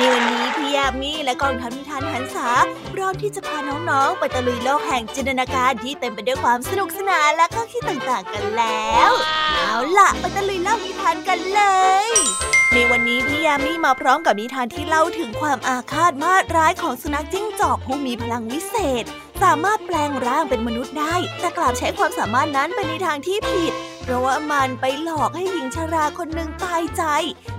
ในวันนี้พี่ยามีและกองทัพนิทานหันษาพร้อมที่จะพาน้องๆ ไปตะลุยโลกแห่งจินตนาการที่เต็มไปด้วยความสนุกสนานและข้อคิดต่างๆกันแล้ว เอาล่ะ ไปตะลุยโลกนิทานกันเลย ในวันนี้พี่ยามีมาพร้อมกับนิทานที่เล่าถึงความอาฆาตมาดร้ายของสุนัขจิ้งจอกผู้มีพลังวิเศษ สามารถแปลงร่างเป็นมนุษย์ได้ แต่กลับใช้ความสามารถนั้นไปในทางที่ผิด เพราะว่ามันไปหลอกให้หญิงชราคนหนึ่งตายใจ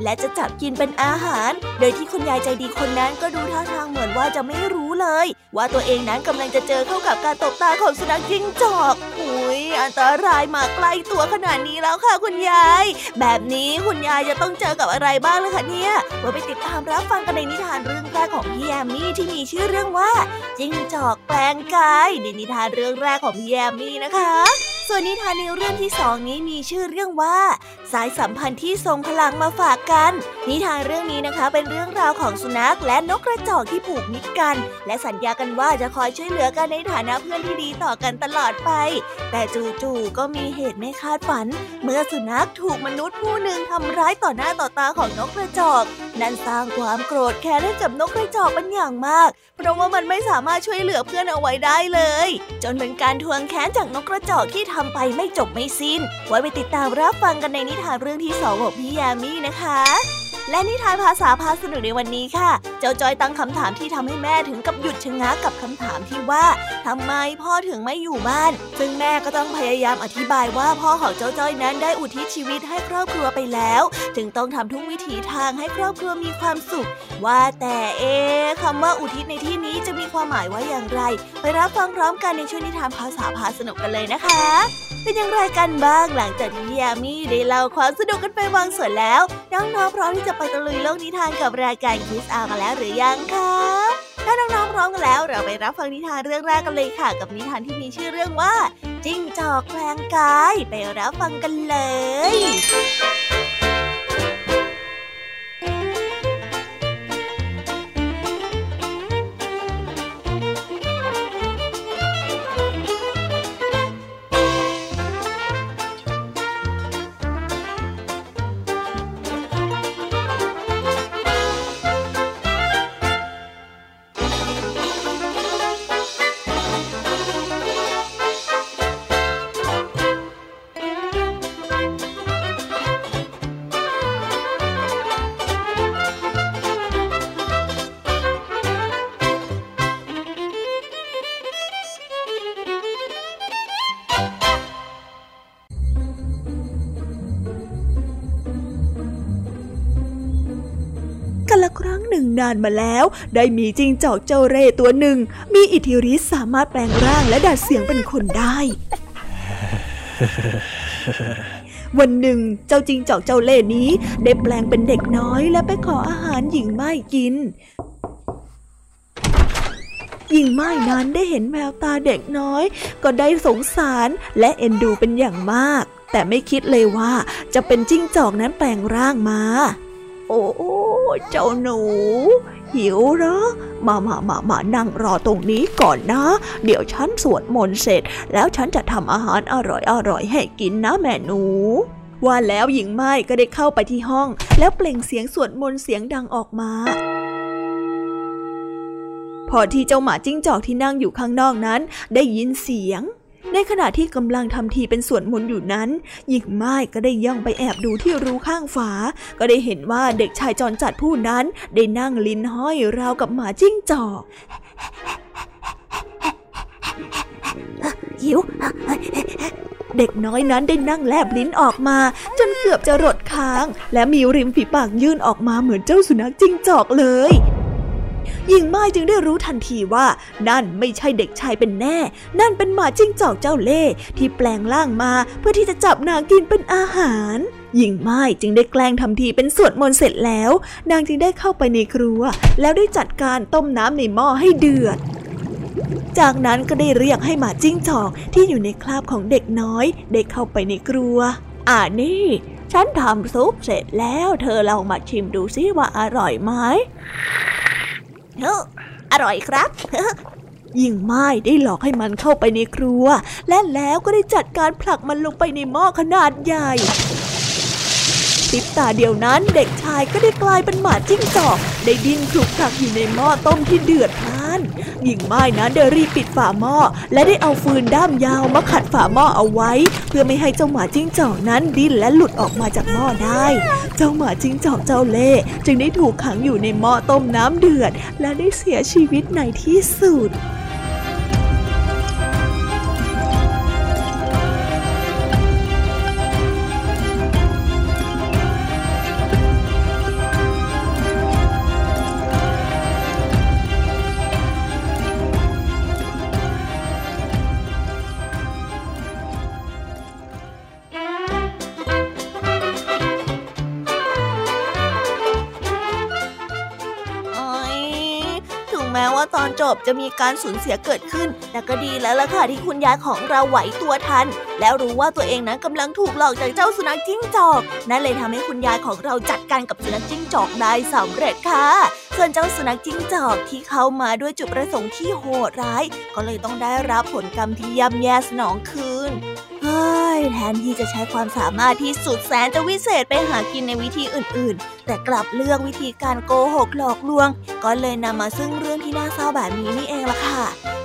และจะจับกินเป็นอาหาร โดยที่คุณยายใจดีคนนั้นก็ดูท่าทางเหมือนว่าจะไม่รู้เลย ว่าตัวเองนั้นกำลังจะเจอเข้ากับการตกตาของสุนัขจิ้งจอกอุ้ยอันตรายมาใกล้ตัวขนาดนี้แล้วค่ะคุณยาย แบบนี้คุณยายจะต้องเจอกับอะไรบ้างเลยคะเนี่ยมาไปติดตามรับฟังกันในนิทานเรื่องแรกของพี่แยมมี่ที่มีชื่อเรื่องว่าจิ้งจอกแปลงกายในนิทานเรื่องแรกของพี่แยมมี่นะคะ ส่วนนิทานในเรื่องที่สองนี้มีชื่อเรื่องว่า สายสัมพันธ์ที่ทรงพลังมาฝากกัน นิทานเรื่องนี้นะคะ เป็นเรื่องราวของสุนัขและนกกระจอกที่ผูกมิตรกัน และสัญญากันว่าจะคอยช่วยเหลือกันในฐานะเพื่อนที่ดีต่อกันตลอดไป แต่จู่ๆก็มีเหตุไม่คาดฝัน เมื่อสุนัขถูกมนุษย์ผู้หนึ่งทำร้ายต่อหน้าต่อตาของนกกระจอกนั่นสร้างความโกรธแค้นให้กับนกกระจอกเป็นอย่างมาก เพราะว่ามันไม่สามารถช่วยเหลือเพื่อนเอาไว้ได้เลย จนเป็นการทวงแค้นจากนกกระจอกที่ททำไปไม่จบไม่สิ้น ไว้ไปติดตามรับฟังกันในนิทานเรื่องที่สองของพี่ยามีนะคะ และนิทานภาษาพาสนุกในวันนี้ค่ะ เจ้าจอยตั้งคำถามที่ทำให้แม่ถึงกับหยุดชะงักกับคำถามที่ว่าทำไมพ่อถึงไม่อยู่บ้าน ซึ่งแม่ก็ต้องพยายามอธิบายว่าพ่อของเจ้าจ้อยนั้นได้อุทิศชีวิตให้ครอบครัวไปแล้ว จึงต้องทำทุกวิถีทางให้ครอบครัวมีความสุข ว่าแต่เอ๊คำว่าอุทิศในที่นี้จะมีความหมายว่าอย่างไร ไปรับฟังพร้อมกันในช่วงนิทานภาษาพาสนุกกันเลยนะคะ เป็นอย่างไรกันบ้างหลังจากที่ยามีได้เล่าความสนุกกันไปบางส่วนแล้วน้องๆพร้อมที่จะไปตะลุยโลกนิทานกับรายการคิสอากันแล้วหรือยังคะถ้าน้องๆพร้อมกันแล้ว เราไปรับฟังนิทานเรื่องแรกกันเลยค่ะ กับนิทานที่มีชื่อเรื่องว่าจิ้งจอกแปลงกาย ไปรับฟังกันเลย นานมาแล้ว ได้มีจิงจอกเจ้าเร่ตัวหนึ่ง มีอิทธิฤทธิ์สามารถแปลงร่างและดัดเสียงเป็นคนได้ วันหนึ่งเจ้าจิงจอกเจ้าเล่นี้ ได้แปลงเป็นเด็กน้อยและไปขออาหารหญิงไม้กินหญิงไม้นั้นได้เห็นแววตาเด็กน้อย ก็ได้สงสารและเอ็นดูเป็นอย่างมาก แต่ไม่คิดเลยว่าจะเป็นจิ้งจอกนั้นแปลงร่างมา โอ้ เจ้าหนู หิวเหรอ มามามามานั่งรอตรงนี้ก่อนนะ เดี๋ยวฉันสวดมนต์เสร็จ แล้วฉันจะทำอาหารอร่อยอร่อยให้กินนะแม่หนูว่าแล้วหญิงไม้ก็ได้เข้าไปที่ห้อง แล้วเปล่งเสียงสวดมนต์เสียงดังออกมา พอที่เจ้าหมาจิ้งจอกที่นั่งอยู่ข้างนอกนั้น ได้ยินเสียง ในขณะที่กำลังทำทีเป็นสวดมนต์อยู่นั้น หญิงไม้ก็ได้ย่องไปแอบดูที่รูข้างฝา ก็ได้เห็นว่าเด็กชายจรจัดผู้นั้น ได้นั่งลิ้นห้อยราวกับหมาจิ้งจอกหิวเด็กน้อยนั้นได้นั่งแลบลิ้นออกมา จนเกือบจะรดค้าง และมีริมฝีปากยื่นออกมาเหมือนเจ้าสุนัขจิ้งจอกเลย หญิงไม้จึงได้รู้ทันทีว่า นั่นไม่ใช่เด็กชายเป็นแน่ นั่นเป็นหมาจิ้งจอกเจ้าเล่ห์ที่แปลงร่างมาเพื่อที่จะจับนางกินเป็นอาหารหญิงไม้จึงได้แกล้งทำทีเป็นสวดมนต์เสร็จแล้ว นางจึงได้เข้าไปในครัว แล้วได้จัดการต้มน้ำในหม้อให้เดือด จากนั้นก็ได้เรียกให้หมาจิ้งจอกที่อยู่ในคราบของเด็กน้อยได้เข้าไปในครัว อ่านี่ ฉันทำซุปเสร็จแล้ว เธอลองมาชิมดูซิว่าอร่อยไหม อออร่อยครับ ยิ่งไม้ได้หลอกให้มันเข้าไปในครัว และแล้วก็ได้จัดการผลักมันลงไปในหม้อขนาดใหญ่ติบตาเดียวนั้นเด็กชายก็ได้กลายเป็นหมาจิ้งจอก ได้ดิ้นคลุกคลักอยู่ในหม้อต้มที่เดือดพล่านหญิงไม้นั้นได้รีบปิดฝาหม้อและได้เอาฟืนด้ามยาวมาขัดฝาหม้อเอาไว้ เพื่อไม่ให้เจ้าหมาจิ้งจอกนั้นดิ้นและหลุดออกมาจากหม้อได้ เจ้าหมาจิ้งจอกเจ้าเล่จึงได้ถูกขังอยู่ในหม้อต้มน้ำเดือด และได้เสียชีวิตในที่สุด บจะมีการสูญเสียเกิดขึ้น แต่ก็ดีแล้วล่ะค่ะที่คุณยายของเราไหวตัวทัน แล้วรู้ว่าตัวเองนั้นกำลังถูกหลอกจากเจ้าสุนัขจิ้งจอก นั่นเลยทำให้คุณยายของเราจัดการกับสุนัขจิ้งจอกได้สำเร็จค่ะ ส่วนเจ้าสุนัขจิ้งจอกที่เข้ามาด้วยจุดประสงค์ที่โหดร้าย ก็เลยต้องได้รับผลกรรมที่ย่ำแย่สนองคืน ฮ้ยแทนที่จะใช้ความสามารถที่สุดแสนจะวิเศษไปหากินในวิธีอื่นๆ แต่กลับเลือกวิธีการโกหกหลอกลวง ก็เลยนำมาซึ่งเรื่องที่น่าเศร้าแบบนี้นี่เองล่ะค่ะ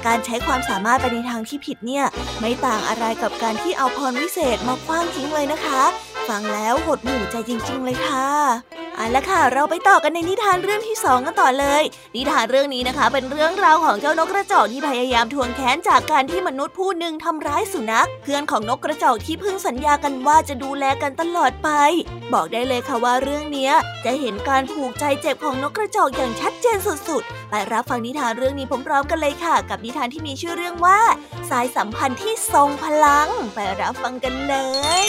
การใช้ความสามารถไปในทางที่ผิดเนี่ย ไม่ต่างอะไรกับการที่เอาพรวิเศษมาคว้างทิ้งเลยนะคะ ฟังแล้วหดหู่ใจจริง ๆ เลยค่ะเอาละค่ะ เราไปต่อกันในนิทานเรื่องที่สองกันต่อเลย นิทานเรื่องนี้นะคะ เป็นเรื่องราวของเจ้านกกระจอกที่พยายามทวงแค้นจากการที่มนุษย์ผู้หนึ่งทำร้ายสุนัข เพื่อนของนกกระจอกที่เพิ่งสัญญากันว่าจะดูแลกันตลอดไป บอกได้เลยค่ะว่าเรื่องนี้จะเห็นการผูกใจเจ็บของนกกระจอกอย่างชัดเจนสุดๆ ไปรับฟังนิทานเรื่องนี้พร้อมๆกันเลยค่ะ กับนิทานที่มีชื่อเรื่องว่า สายสัมพันธ์ที่ทรงพลัง ไปรับฟังกันเลย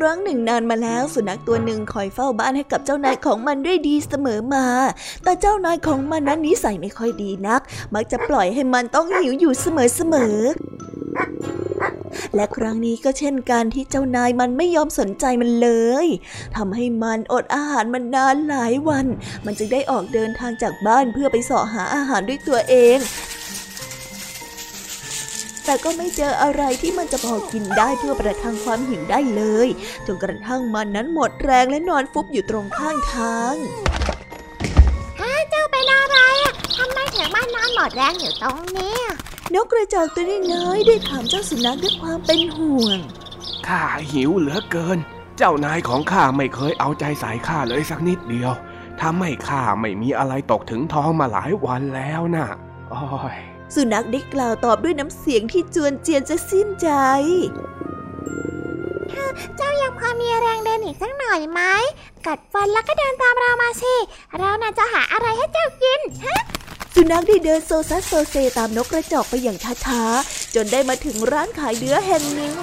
ครั้งหนึ่งนานมาแล้วสุนัขตัวหนึ่งคอยเฝ้าบ้านให้กับเจ้านายของมันด้วยดีเสมอมา แต่เจ้านายของมันนั้นนิสัยไม่ค่อยดีนัก มักจะปล่อยให้มันต้องหิวอยู่เสมอๆและครั้งนี้ก็เช่นกันที่เจ้านายมันไม่ยอมสนใจมันเลยทำให้มันอดอาหารมันนานหลายวัน มันจึงได้ออกเดินทางจากบ้านเพื่อไปเสาะหาอาหารด้วยตัวเอง แต่ก็ไม่เจออะไรที่มันจะพอกินได้เพื่อประทังความหิวได้เลย จนกระทั่งมันนั้นหมดแรงและนอนฟุบอยู่ตรงข้างทางฮะเจ้าเป็นอะไรอะทำไมถึงมานอนหมดแรงอยู่ตรงนี้นกกระจอกตัวน้อยได้ถามเจ้าสุนัขด้วยความเป็นห่วง ข้าหิวเหลือเกิน เจ้านายของข้าไม่เคยเอาใจใส่ข้าเลยสักนิดเดียวทำให้ข้าไม่มีอะไรตกถึงท้องมาหลายวันแล้วนะ่ะโอ้ย สุนัขได้กล่าวตอบด้วยน้ำเสียงที่จวนเจียนจะสิ้นใจ เจ้ายังพอมีแรงเดินอีกสักหน่อยไหม กัดฟันแล้วก็เดินตามเรามาสิ เราน่าจะหาอะไรให้เจ้ากินฮะสุนัขได้เดินโซซัดโซเซตามนกกระจอกไปอย่างช้าๆ จนได้มาถึงร้านขายเนื้อแห่งหนึ่ง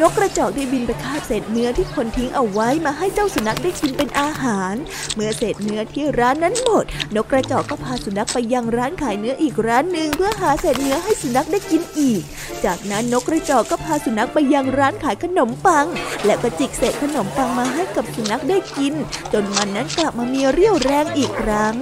นกกระจอกได้บินไปคาบเศษเนื้อที่คนทิ้งเอาไว้มาให้เจ้าสุนัขได้กินเป็นอาหาร เมื่อเศษเนื้อที่ร้านนั้นหมด นกกระจอกก็พาสุนัขไปยังร้านขายเนื้ออีกร้านหนึ่งเพื่อหาเศษเนื้อให้สุนัขได้กินอีก จากนั้นนกกระจอกก็พาสุนัขไปยังร้านขายขนมปัง และก็จิกเศษขนมปังมาให้กับสุนัขได้กิน จนมันนั้นกลับมามีเรี่ยวแรงอีกครั้ง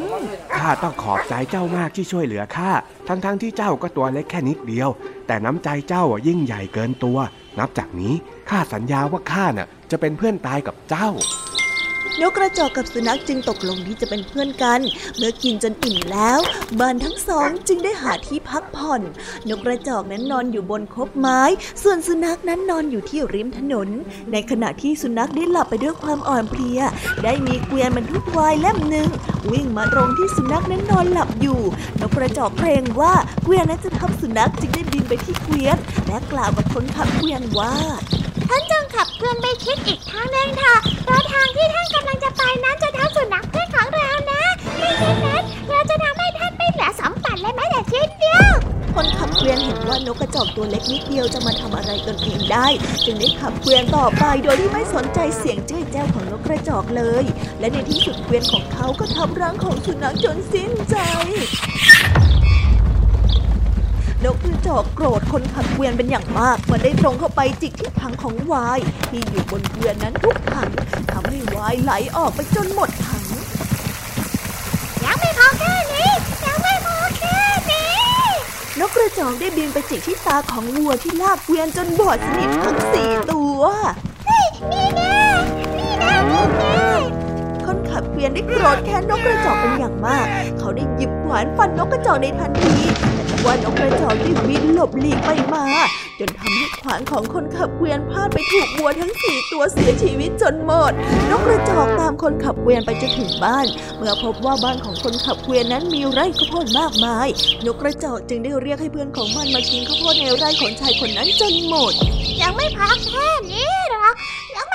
ข้าต้องขอบใจเจ้ามากที่ช่วยเหลือข้า ทั้งๆทที่เจ้าก็ตัวเล็กแค่นิดเดียว แต่น้ำใจเจ้ายิ่งใหญ่เกินตัว นับจากนี้ข้าสัญญาว่าข้าน่ะจะเป็นเพื่อนตายกับเจ้า นกกระจอกกับสุนัขจึงตกลงที่จะเป็นเพื่อนกัน เมื่อกินจนอิ่มแล้วบ้านทั้งสองจึงได้หาที่พักผ่อน นกกระจอกนั้นนอนอยู่บนคบไม้ ส่วนสุนัขนั้นนอนอยู่ที่ริมถนน ในขณะที่สุนัขได้หลับไปด้วยความอ่อนเพลีย ได้มีเกวียนบรรทุกวายเล่มหนึ่งวิ่งมาตรงที่สุนัขนั้นนอนหลับอยู่ นกกระจอกเกรงว่าเกวียนนั้นจะทับสุนัขจึงได้บินไปที่เกวียนและกล่าวกับคนขับเกวียนว่า ท่านจึงขับเคลื่อนไปคิดอีกทางหนึ่งเถอะเพราะทางที่ท่านกำลังจะไปนั้นจะทับสุนัขเพื่อนของเรานะไม่เช่นนั้นเราจะทำให้ท่านไม่เหลือสมบัติเลยแม้แต่ชิ้นเดียวคนขับเกวียนเห็นว่านกกระจอกตัวเล็กนิดเดียวจะมาทำอะไรตนเองได้ จึงได้ขับเกวียนต่อไปโดยที่ไม่สนใจเสียงเจ้ยแจ้วของนกกระจอกเลย และในที่สุดเกวียนของเขาก็ทับร่างของสุนัขจนสิ้นใจ นกกระจอกโกรธคนขับเกวียนเป็นอย่างมากเมื่อได้ตรงเข้าไปจิกที่ถังของวายที่อยู่บนเกวียนนั้นทุกถังทำให้วายไหลออกไปจนหมดถังยังไม่พอแค่นี้ยังไม่พอแค่นี้ นกกระจอกได้บินไปจิกที่ตาของวัวที่ลากเกวียนจนบอดสนิททั้งสี่ตัวนี่แน่นี่แน่นี่แน่คนขับเกวียนได้โกรธแค้นนกกระจอกเป็นอย่างมาก เขาได้หยิบขวานฟันนกกระจอกในทันทีแต่ท ว่านกกระจอกได้บินหลบหลีกไปมา จนทำให้ขวานของคนขับเกวียนพลาดไปถูกวัวทั้งสี่ตัวเสียชีวิตจนหมด นกกระจอกตามคนขับเกวียนไปจนถึงบ้าน เมื่อพบว่าบ้านของคนขับเกวียนนั้นมีไร่ข้าวโพดมากมาย นกกระจอกจึงได้เรียกให้เพื่อนของมันมากินข้าวโพดในไร่ของชายคนนั้นจนหมด ยังไม่พอแค่นี้หรอกยัง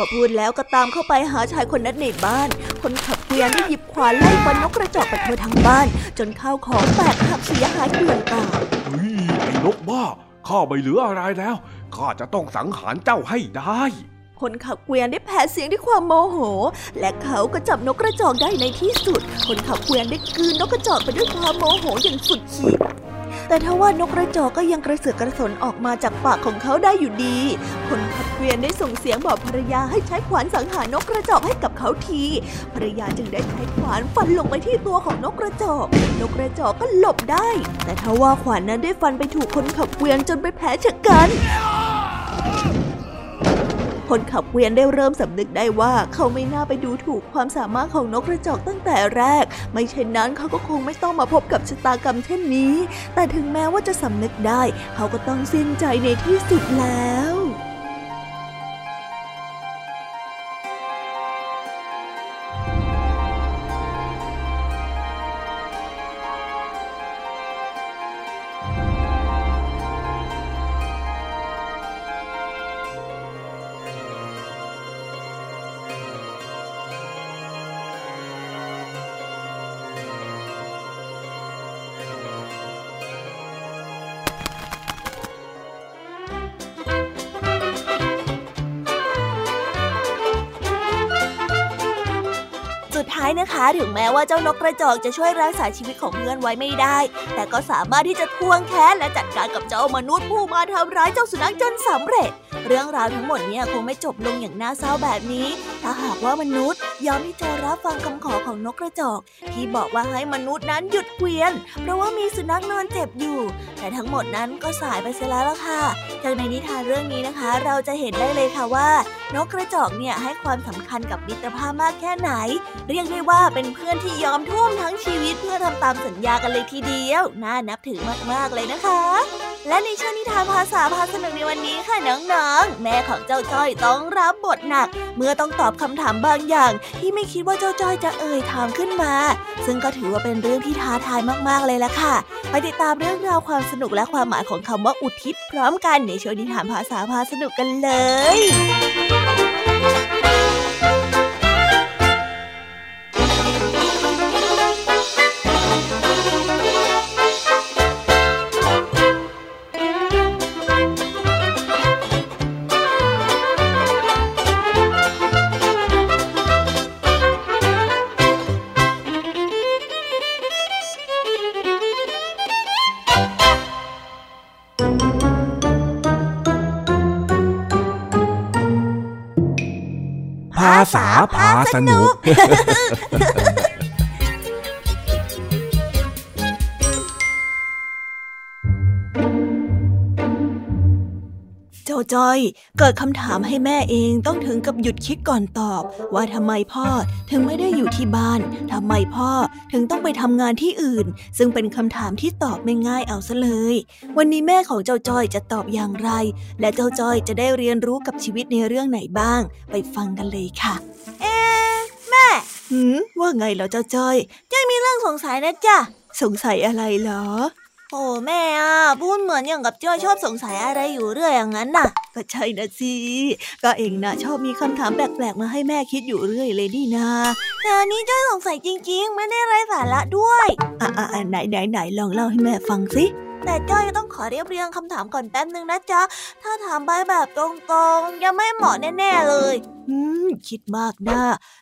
พอพูดแล้วก็ตามเข้าไปหาชายคนนั้นในบ้าน คนขับเกวียนได้หยิบขวานไล่ฟันนกกระจอกไปทั่วทั้งบ้าน จนข้าวของแตกหักเสียหายเกลื่อนกลาดเฮ้ยไอ้นกบ้าข้าไม่เหลืออะไรแล้วข้าจะต้องสังหารเจ้าให้ได้คนขับเกวียนได้แผดเสียงด้วยความโมโห และเขาก็จับนกกระจอกได้ในที่สุด คนขับเกวียนได้กลืนนกกระจอกไปด้วยความโมโหอย่างสุดขีด แต่ทว่านกกระจอกก็ยังกระเสือกกระสนออกมาจากปากของเขาได้อยู่ดี คนขับเกวียนได้ส่งเสียงบอกภรรยาให้ใช้ขวานสังหารนกกระจอกให้กับเขาที ภรรยาจึงได้ใช้ขวานฟันลงไปที่ตัวของนกกระจอก นกกระจอกก็หลบได้ แต่ทว่าขวานนั้นได้ฟันไปถูกคนขับเกวียนจนไปแผลชะกัน คนขับเกวียนได้เริ่มสำนึกได้ว่าเขาไม่น่าไปดูถูกความสามารถของนกกระจอกตั้งแต่แรก ไม่เช่นนั้นเขาก็คงไม่ต้องมาพบกับชะตากรรมเช่นนี้ แต่ถึงแม้ว่าจะสำนึกได้ เขาก็ต้องสิ้นใจในที่สุดแล้ว นะคะถึงแม้ว่าเจ้านกกระจอกจะช่วยรักษาชีวิตของเพื่อนไว้ไม่ได้ แต่ก็สามารถที่จะทวงแค้นและจัดการกับเจ้ามนุษย์ผู้มาทำร้ายเจ้าสุนัขจนสำเร็จ เรื่องราวทั้งหมดเนี่ยคงไม่จบลงอย่างน่าเศร้าแบบนี้ ถ้าหากว่ามนุษย์ยอมที่จะรับฟังคำขอของนกกระจอก ที่บอกว่าให้มนุษย์นั้นหยุดเกวียน เพราะว่ามีสุนัขนอนเจ็บอยู่ แต่ทั้งหมดนั้นก็สายไปเสียแล้วล่ะค่ะจากในนิทานเรื่องนี้นะคะ เราจะเห็นได้เลยค่ะว่า นกกระจอกเนี่ยให้ความสำคัญกับมิตรภาพมากแค่ไหน เรียกได้ว่าเป็นเพื่อนที่ยอมทุ่มทั้งชีวิตเพื่อทำตามสัญญากันเลยทีเดียว น่านับถือมากๆเลยนะคะ และในช่วงนิทานภาษาพาสนุกในวันนี้ค่ะน้องๆ แม่ของเจ้าจ้อยต้องรับบทหนัก เมื่อต้องตอบคำถามบางอย่าง ที่ไม่คิดว่าเจ้าจ้อยจะเอ่ยถามขึ้นมา ซึ่งก็ถือว่าเป็นเรื่องที่ท้าทายมากๆเลยละค่ะ ไปติดตามเรื่องราวความสนุกและความหมายของคำว่าอุทิศพร้อมกันในช่วงนิทานภาษาพาสนุกกันเลย พาส จ้าจ้อย เกิดคำถามให้แม่เองต้องถึงกับหยุดคิดก่อนตอบ ว่าทำไมพ่อถึงไม่ได้อยู่ที่บ้านทำไมพ่อถึงต้องไปทำงานที่อื่น ซึ่งเป็นคำถามที่ตอบไม่ง่ายเอาซะเลย วันนี้แม่ของเจ้าจ้อยจะตอบอย่างไร และเจ้าจ้อยจะได้เรียนรู้กับชีวิตในเรื่องไหนบ้าง ไปฟังกันเลยค่ะ เอ๊ะแม่หืมว่าไงเหรอเจ้าจ้อยจ้อยมีเรื่องสงสัยนะจ๊ะสงสัยอะไรเหรอ โอ้แม่อะพูดเหมือนอย่างกับจ้อยชอบสงสัยอะไรอยู่เรื่อยอย่างนั้นน่ะ ก็ใช่นะสิก็เองนะชอบมีคำถามแปลกๆมาให้แม่คิดอยู่เรื่อยเลยนี่นาแต่อันนี้จ้อยสงสัยจริง ๆ ไม่ได้ไร้สาระด้วยอะอะไหนไหนไหนลองเล่าให้แม่ฟังสิ แต่จ้อยต้องขอเรียบเรียงคำถามก่อนแป๊บนึงนะจ๊ะ ถ้าถามไปแบบตรงๆ ยังไม่เหมาะแน่ๆเลย อืม คิดมากนะ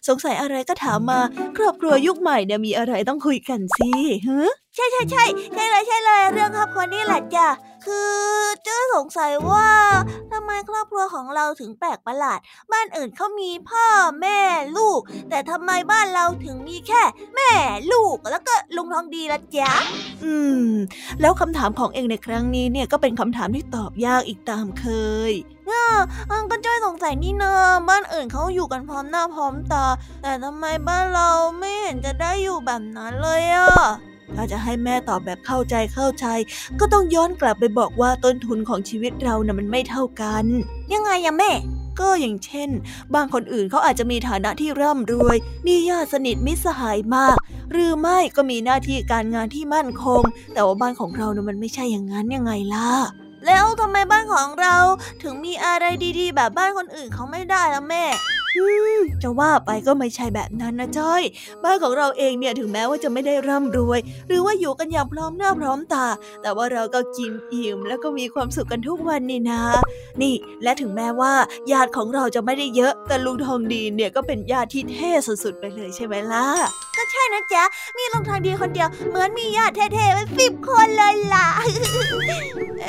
สงสัยอะไรก็ถามมา ครอบครัวยุคใหม่เนี่ยมีอะไรต้องคุยกันสิฮะใช่ใช่ใช่ใช่เลยใช่เลย เรื่องครอบครัวนี่แหละจ้ะ คือเจ้าสงสัยว่าทำไมครอบครัวของเราถึงแปลกประหลาด บ้านอื่นเขามีพ่อแม่ลูก แต่ทำไมบ้านเราถึงมีแค่ แม่ลูกแล้วก็ลุงทองดีละจ๊ะอืม แล้วคำถามของเองในครั้งนี้เนี่ยก็เป็นคำถามที่ตอบยากอีกตามเคยอ่าก็จ้อยสงสัยนี่นะบ้านอื่นเขาอยู่กันพร้อมหน้าพร้อมตา แต่ทำไมบ้านเราไม่เห็นจะได้อยู่แบบนั้นเลยอะ ถ้าจะให้แม่ตอบแบบเข้าใจเข้าใจ ก็ต้องย้อนกลับไปบอกว่าต้นทุนของชีวิตเรานะ่ะมันไม่เท่ากัน ยังไงอะแม่ ก็อย่างเช่น บางคนอื่นเขาอาจจะมีฐานะที่ร่ำรวย มีญาติสนิทมิตรสหายมาก หรือไม่ก็มีหน้าที่การงานที่มั่นคง แต่ว่าบ้านของเรานะ่ะมันไม่ใช่อย่างนั้นยังไงล่ะแล้วทำไมบ้านของเราถึงมีอะไรดีๆ แบบบ้านคนอื่นเขาไม่ได้ล่ะแม่ จะว่าไปก็ไม่ใช่แบบนั้นนะจ้อย บ้านของเราเองเนี่ยถึงแม้ว่าจะไม่ได้ร่ำรวย หรือว่าอยู่กันอย่างพร้อมหน้าพร้อมตา แต่ว่าเราก็กินอิ่มแล้วก็มีความสุขกันทุกวันนี่นะ นี่ และถึงแม้ว่าญาติของเราจะไม่ได้เยอะ แต่ลุงทองดีเนี่ยก็เป็นญาติที่เท่สุดๆไปเลยใช่ไหมล่ะ ก็ใช่นะจ๊ะ มีลุงทองดีคนเดียวเหมือนมีญาติเท่ๆเป็นสิบคนเลยล่ะ เอ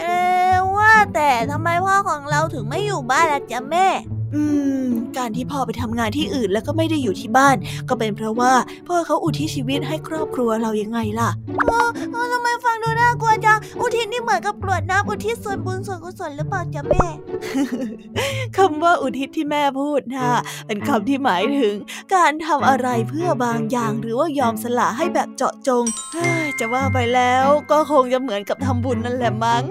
ว่าแต่ทำไมพ่อของเราถึงไม่อยู่บ้านล่ะจ๊ะแม่ อืม การที่พ่อไปทำงานที่อื่นแล้วก็ไม่ได้อยู่ที่บ้าน ก็เป็นเพราะว่าพ่อเขาอุทิศชีวิตให้ครอบครัวเรายังไงล่ะอ๋อทำไมฟังดูน่ากลัวจังอุทิศนี่เหมือนกับกรวดน้ำอุทิศส่วนบุญส่วนกุศลหรือเปล่าจ๊ะแม่คำว่าอุทิศที่แม่พูดนะเป็นคำที่หมายถึง การทำอะไรเพื่อบางอย่าง หรือว่ายอมสละให้แบบเจาะจงจะว่าไปแล้วก็คงจะเหมือนกับทำบุญนั่นแหละมั้ง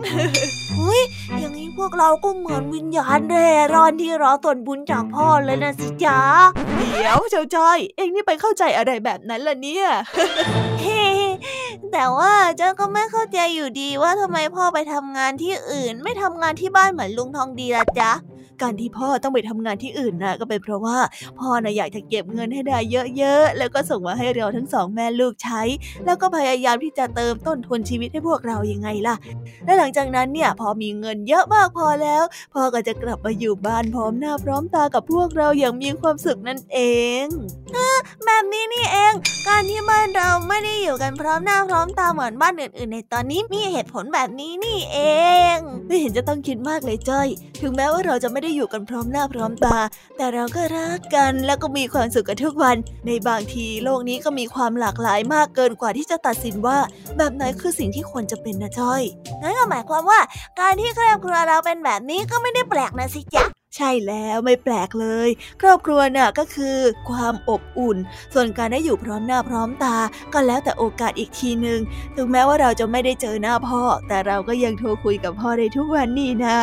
เฮ้ย อย่างนี้พวกเราก็เหมือนวิญญาณเร่ร่อนที่รอส่วนบุญจากพ่อเลยนะสิจ๊ะ เดี๋ยวเจ้าจ้อย เอ็งนี่ไปเข้าใจอะไรแบบนั้นล่ะเนี่ยแต่ว่าเจ้าก็ไม่เข้าใจอยู่ดีว่าทำไมพ่อไปทำงานที่อื่น ไม่ทำงานที่บ้านเหมือนลุงทองดีล่ะจ๊ะ การที่พ่อต้องไปทำงานที่อื่นนะก็เป็นเพราะว่าพ่อนะอยากจะเก็บเงินให้ได้เยอะๆ แล้วก็ส่งมาให้เราทั้งสองแม่ลูกใช้ แล้วก็พยายามที่จะเติมต้นทุนชีวิตให้พวกเรายังไงล่ะ และหลังจากนั้นเนี่ยพอมีเงินเยอะมากพอแล้ว พ่อก็จะกลับมาอยู่บ้านพร้อมหน้าพร้อมตากับพวกเราอย่างมีความสุขนั่นเองแบบนี้นี่เอง การที่บ้านเราไม่ได้อยู่กันพร้อมหน้าพร้อมตาเหมือนบ้านอื่นๆ ในตอนนี้มีเหตุผลแบบนี้นี่เอง ไม่เห็นจะต้องคิดมากเลยจ้อย ถึงแม้ว่าเราจะไม่ได้ได้อยู่กันพร้อมหน้าพร้อมตา แต่เราก็รักกันแล้วก็มีความสุขกันทุกวัน ในบางทีโลกนี้ก็มีความหลากหลายมากเกินกว่าที่จะตัดสินว่า แบบไหนคือสิ่งที่ควรจะเป็นนะจ้อยนั่นก็หมายความว่า การที่ครอบครัวเราเป็นแบบนี้ก็ไม่ได้แปลกนะสิจ๊ะ ใช่แล้วไม่แปลกเลย ครอบครัวน่ะก็คือความอบอุ่น ส่วนการได้อยู่พร้อมหน้าพร้อมตา ก็แล้วแต่โอกาสอีกทีหนึ่งถึงแม้ว่าเราจะไม่ได้เจอหน้าพ่อ แต่เราก็ยังโทรคุยกับพ่อได้ทุกวันนี่นะ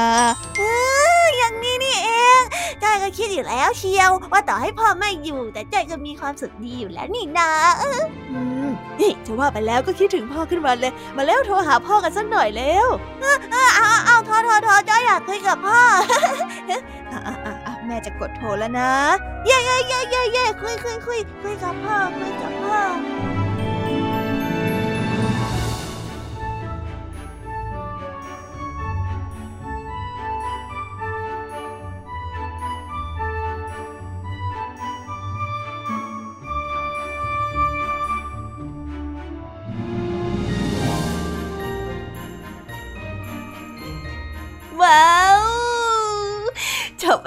อย่างนี้นี่เองจ้อยก็คิดอยู่แล้วเชียว ว่าต่อให้พ่อไม่อยู่ แต่จ้อยก็มีความสุขดีอยู่แล้วนี่นาอืมนี่จะว่าไปแล้วก็คิดถึงพ่อขึ้นมาเลย มาแล้วโทรหาพ่อกันสักหน่อยแล้วเอาเอาเอาโทรโทรโทรจ้อยอยากคุยกับพ่อ แม่จะกดโทรแล้วนะเย่เย่เย่เย่เย่คุยคุยคุยคุยกับพ่อคุยกับพ่อ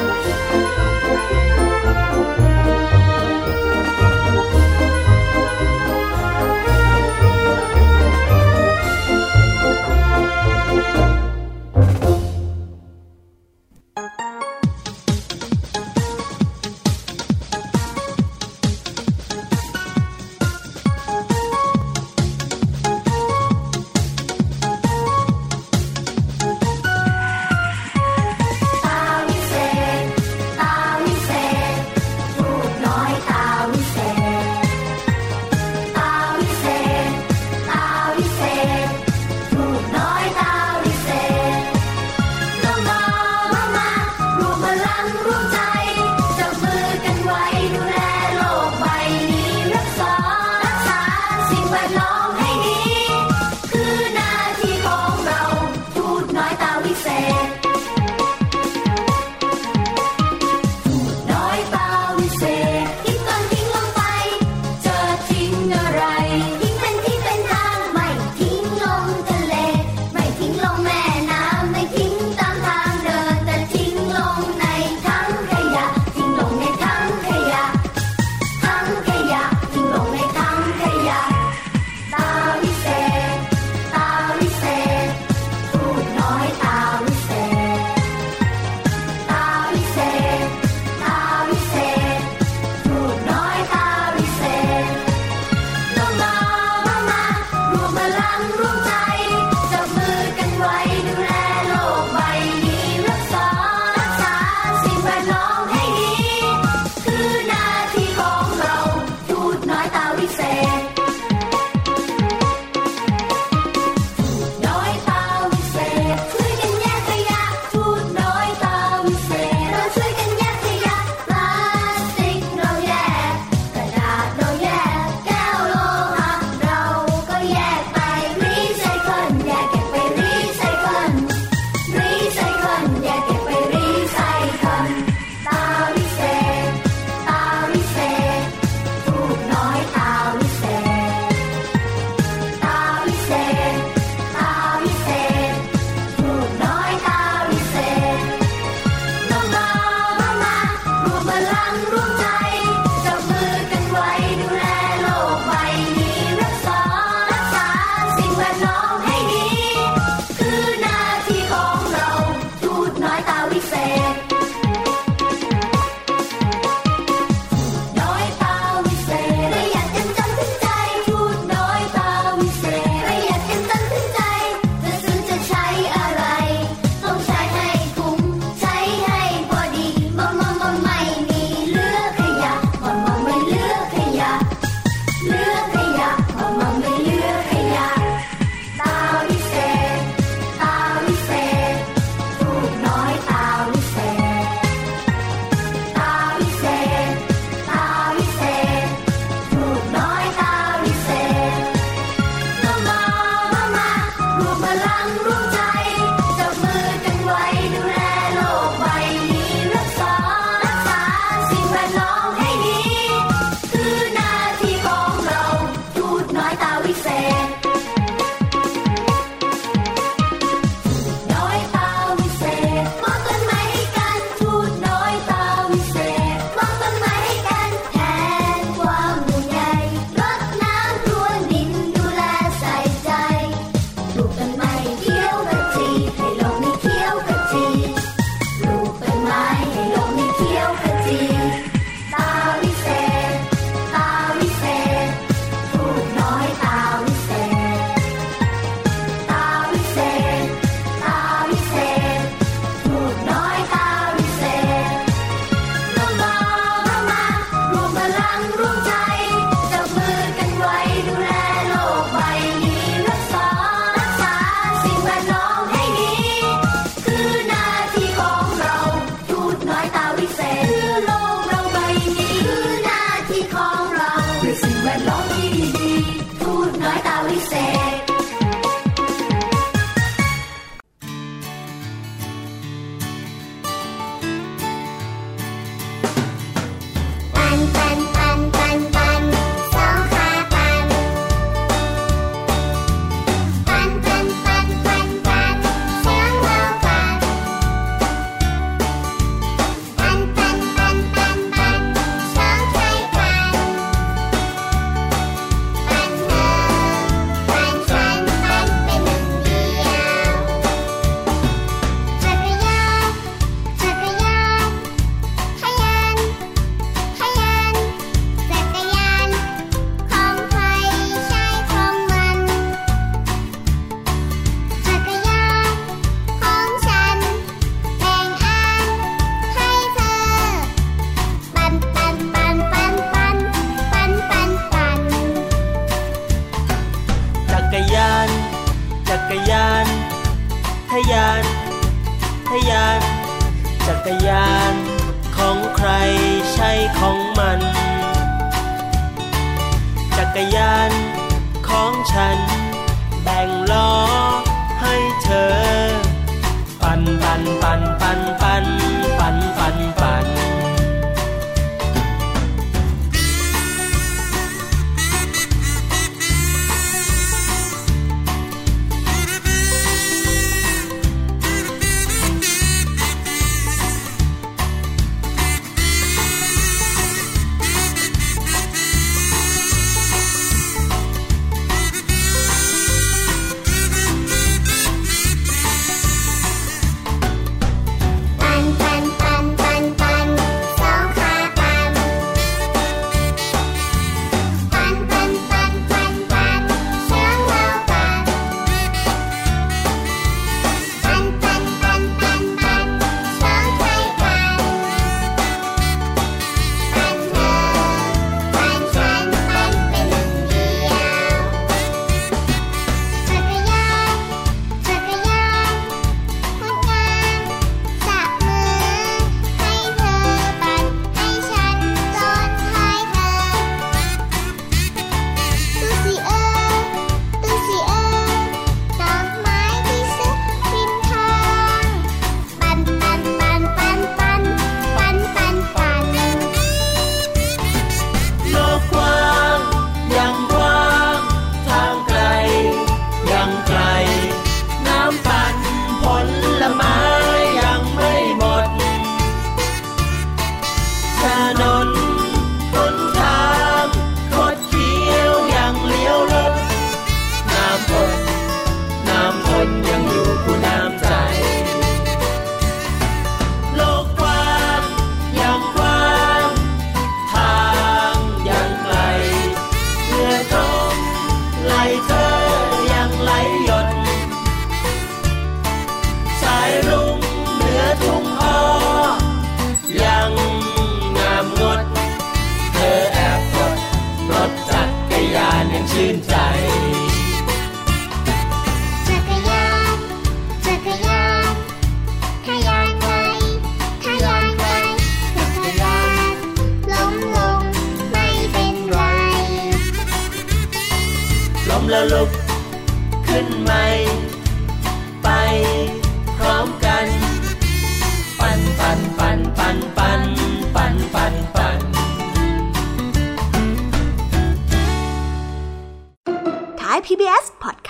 Música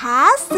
卡死